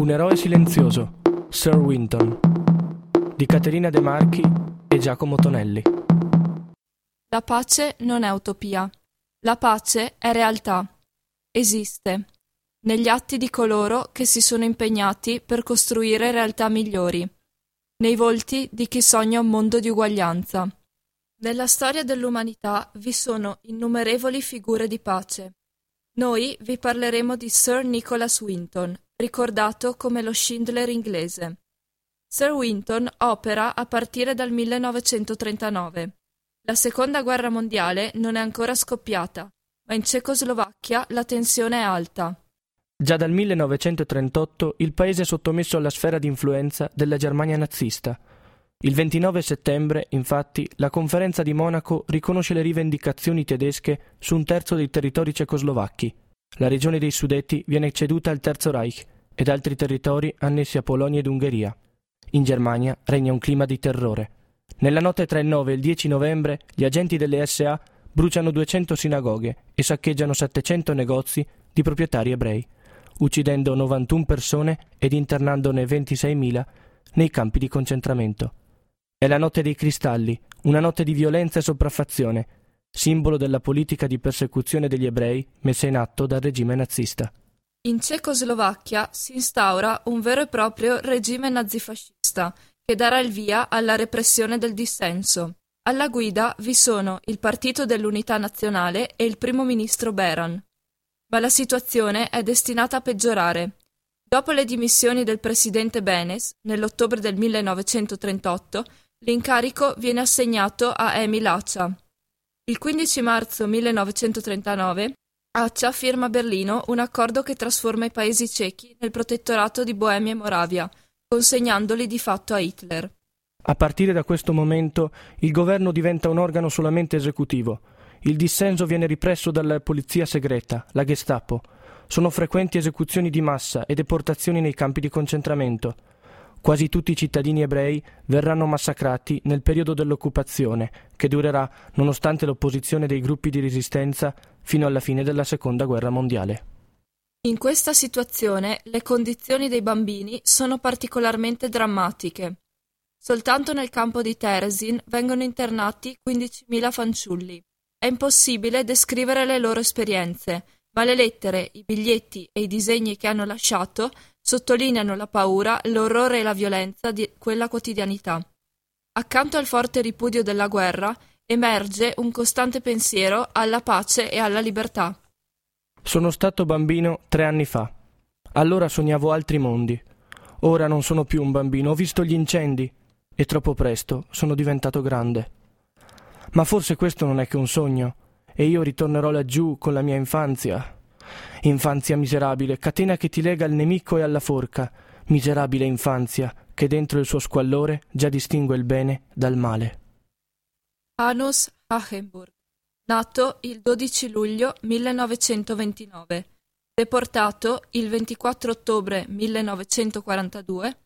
Un eroe silenzioso, Sir Winton, di Caterina De Marchi e Giacomo Tonelli. La pace non è utopia. La pace è realtà. Esiste. Negli atti di coloro che si sono impegnati per costruire realtà migliori. Nei volti di chi sogna un mondo di uguaglianza. Nella storia dell'umanità vi sono innumerevoli figure di pace. Noi vi parleremo di Sir Nicholas Winton, ricordato come lo Schindler inglese. Sir Winton opera a partire dal 1939. La seconda guerra mondiale non è ancora scoppiata, ma in Cecoslovacchia la tensione è alta. Già dal 1938 il paese è sottomesso alla sfera di influenza della Germania nazista. Il 29 settembre, infatti, la conferenza di Monaco riconosce le rivendicazioni tedesche su un terzo dei territori cecoslovacchi. La regione dei Sudeti viene ceduta al Terzo Reich ed altri territori annessi a Polonia ed Ungheria. In Germania regna un clima di terrore. Nella notte tra il 9 e il 10 novembre gli agenti delle SA bruciano 200 sinagoghe e saccheggiano 700 negozi di proprietari ebrei, uccidendo 91 persone ed internandone 26.000 nei campi di concentramento. È la notte dei cristalli, una notte di violenza e sopraffazione, simbolo della politica di persecuzione degli ebrei messa in atto dal regime nazista. In Cecoslovacchia si instaura un vero e proprio regime nazifascista che darà il via alla repressione del dissenso. Alla guida vi sono il Partito dell'Unità Nazionale e il primo ministro Beran. Ma la situazione è destinata a peggiorare. Dopo le dimissioni del presidente Benes, nell'ottobre del 1938, l'incarico viene assegnato a Emil Accia, il 15 marzo 1939 Accia firma a Berlino un accordo che trasforma i paesi cechi nel protettorato di Boemia e Moravia, consegnandoli di fatto a Hitler. A partire da questo momento il governo diventa un organo solamente esecutivo. Il dissenso viene ripresso dalla polizia segreta, la Gestapo. Sono frequenti esecuzioni di massa e deportazioni nei campi di concentramento. Quasi tutti i cittadini ebrei verranno massacrati nel periodo dell'occupazione, che durerà, nonostante l'opposizione dei gruppi di resistenza, fino alla fine della Seconda Guerra Mondiale. In questa situazione le condizioni dei bambini sono particolarmente drammatiche. Soltanto nel campo di Terezin vengono internati 15.000 fanciulli. È impossibile descrivere le loro esperienze, ma le lettere, i biglietti e i disegni che hanno lasciato sottolineano la paura, l'orrore e la violenza di quella quotidianità. Accanto al forte ripudio della guerra emerge un costante pensiero alla pace e alla libertà. Sono stato bambino tre anni fa. Allora sognavo altri mondi. Ora non sono più un bambino, ho visto gli incendi e troppo presto sono diventato grande. Ma forse questo non è che un sogno, e io ritornerò laggiù con la mia infanzia, Infanzia miserabile, catena che ti lega al nemico e alla forca, miserabile infanzia che dentro il suo squallore già distingue il bene dal male. Hanus Hachenburg, nato il 12 luglio 1929, deportato il 24 ottobre 1942,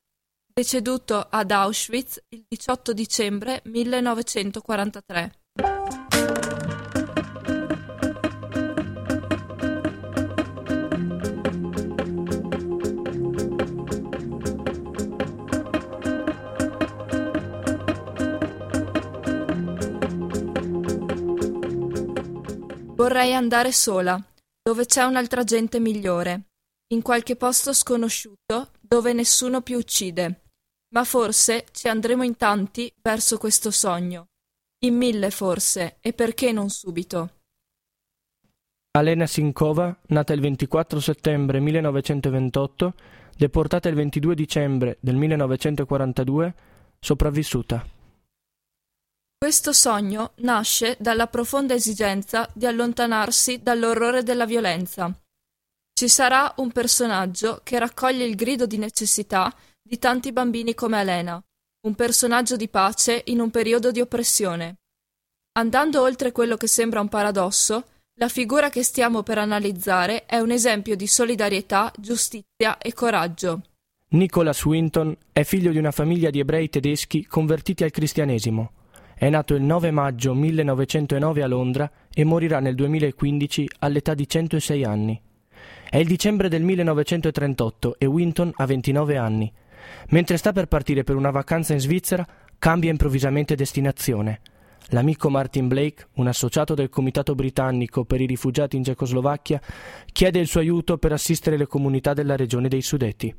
deceduto ad Auschwitz il 18 dicembre 1943. Vorrei andare sola, dove c'è un'altra gente migliore, in qualche posto sconosciuto, dove nessuno più uccide. Ma forse ci andremo in tanti verso questo sogno. In mille forse, e perché non subito? Alena Sinkova, nata il 24 settembre 1928, deportata il 22 dicembre del 1942, sopravvissuta. Questo sogno nasce dalla profonda esigenza di allontanarsi dall'orrore della violenza. Ci sarà un personaggio che raccoglie il grido di necessità di tanti bambini come Elena, un personaggio di pace in un periodo di oppressione. Andando oltre quello che sembra un paradosso, la figura che stiamo per analizzare è un esempio di solidarietà, giustizia e coraggio. Nicholas Winton è figlio di una famiglia di ebrei tedeschi convertiti al cristianesimo. È nato il 9 maggio 1909 a Londra e morirà nel 2015 all'età di 106 anni. È il dicembre del 1938 e Winton ha 29 anni. Mentre sta per partire per una vacanza in Svizzera, cambia improvvisamente destinazione. L'amico Martin Blake, un associato del Comitato britannico per i rifugiati in Cecoslovacchia, chiede il suo aiuto per assistere le comunità della regione dei Sudeti.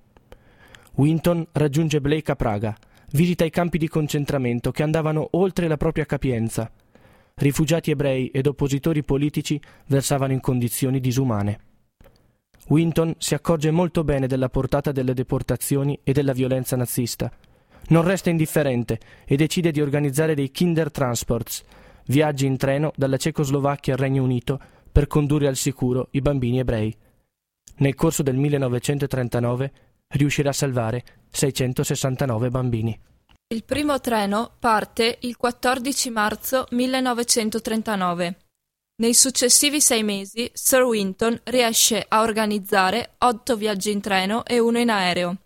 Winton raggiunge Blake a Praga, visita i campi di concentramento che andavano oltre la propria capienza. Rifugiati ebrei ed oppositori politici versavano in condizioni disumane. Winton si accorge molto bene della portata delle deportazioni e della violenza nazista. Non resta indifferente e decide di organizzare dei Kindertransports, viaggi in treno dalla Cecoslovacchia al Regno Unito per condurre al sicuro i bambini ebrei. Nel corso del 1939 riuscirà a salvare 669 bambini. Il primo treno parte il 14 marzo 1939. Nei successivi sei mesi Sir Winton riesce a organizzare otto viaggi in treno e uno in aereo.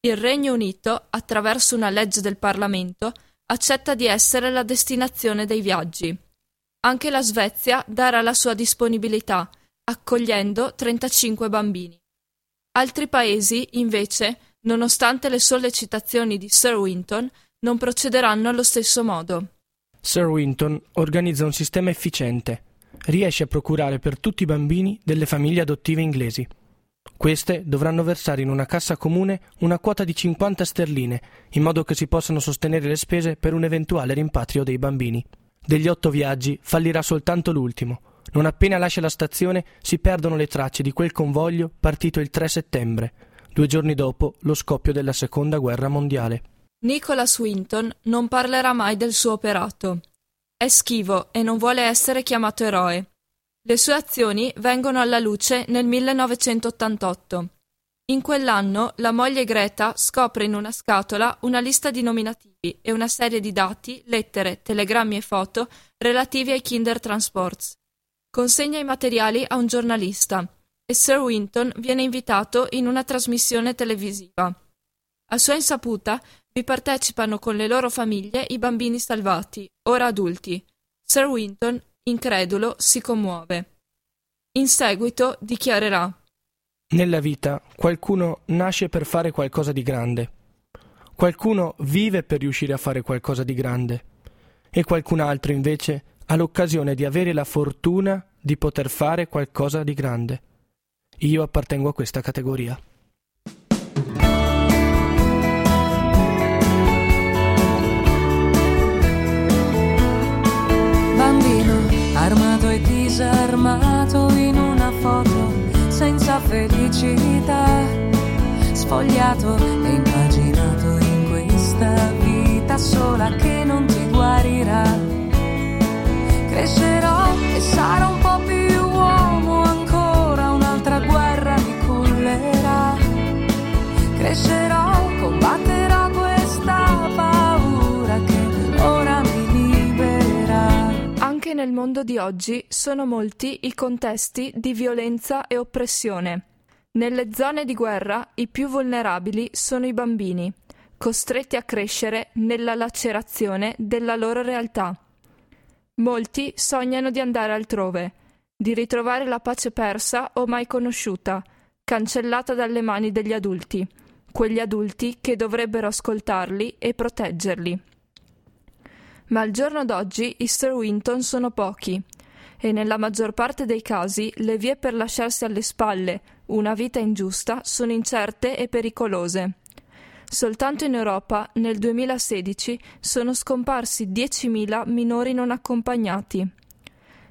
Il Regno Unito, attraverso una legge del Parlamento, accetta di essere la destinazione dei viaggi. Anche la Svezia darà la sua disponibilità, accogliendo 35 bambini. Altri paesi, invece, nonostante le sollecitazioni di Sir Winton, non procederanno allo stesso modo. Sir Winton organizza un sistema efficiente riesce a procurare per tutti i bambini delle famiglie adottive inglesi. Queste dovranno versare in una cassa comune una quota di 50 sterline, in modo che si possano sostenere le spese per un eventuale rimpatrio dei bambini. Degli otto viaggi fallirà soltanto l'ultimo. Non appena lascia la stazione si perdono le tracce di quel convoglio partito il 3 settembre, due giorni dopo lo scoppio della Seconda Guerra Mondiale. Nicholas Winton non parlerà mai del suo operato. È schivo e non vuole essere chiamato eroe. Le sue azioni vengono alla luce nel 1988. In quell'anno la moglie Greta scopre in una scatola una lista di nominativi e una serie di dati, lettere, telegrammi e foto relativi ai Kinder Transports. Consegna i materiali a un giornalista e Sir Winton viene invitato in una trasmissione televisiva. A sua insaputa vi partecipano con le loro famiglie i bambini salvati, ora adulti. Sir Winton, incredulo, si commuove. In seguito dichiarerà Nella vita qualcuno nasce per fare qualcosa di grande. Qualcuno vive per riuscire a fare qualcosa di grande. E qualcun altro invece ha l'occasione di avere la fortuna di poter fare qualcosa di grande. Io appartengo a questa categoria. armato e disarmato in una foto senza felicità, sfogliato e impaginato in questa vita sola che non ti. Crescerò e sarò un po' più uomo ancora, un'altra guerra mi cullerà. Crescerò, combatterò questa paura che ora mi anche nel mondo di oggi sono molti i contesti di violenza e oppressione. Nelle zone di guerra i più vulnerabili sono i bambini, costretti a crescere nella lacerazione della loro realtà. Molti sognano di andare altrove, di ritrovare la pace persa o mai conosciuta, cancellata dalle mani degli adulti, quegli adulti che dovrebbero ascoltarli e proteggerli ma al giorno d'oggi i Sir Winton sono pochi e nella maggior parte dei casi le vie per lasciarsi alle spalle una vita ingiusta sono incerte e pericolose. Soltanto in Europa nel 2016 sono scomparsi 10.000 minori non accompagnati.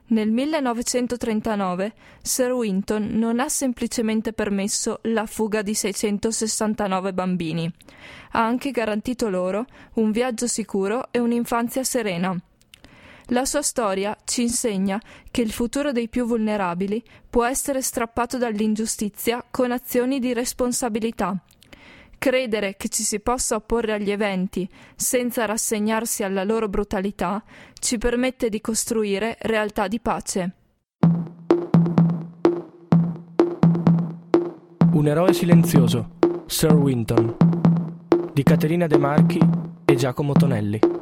Nel 1939 Sir Winton non ha semplicemente permesso la fuga di 669 bambini, ha anche garantito loro un viaggio sicuro e un'infanzia serena. La sua storia ci insegna che il futuro dei più vulnerabili può essere strappato dall'ingiustizia con azioni di responsabilità Credere che ci si possa opporre agli eventi senza rassegnarsi alla loro brutalità ci permette di costruire realtà di pace. Un eroe silenzioso, Sir Winton, di Caterina De Marchi e Giacomo Tonelli.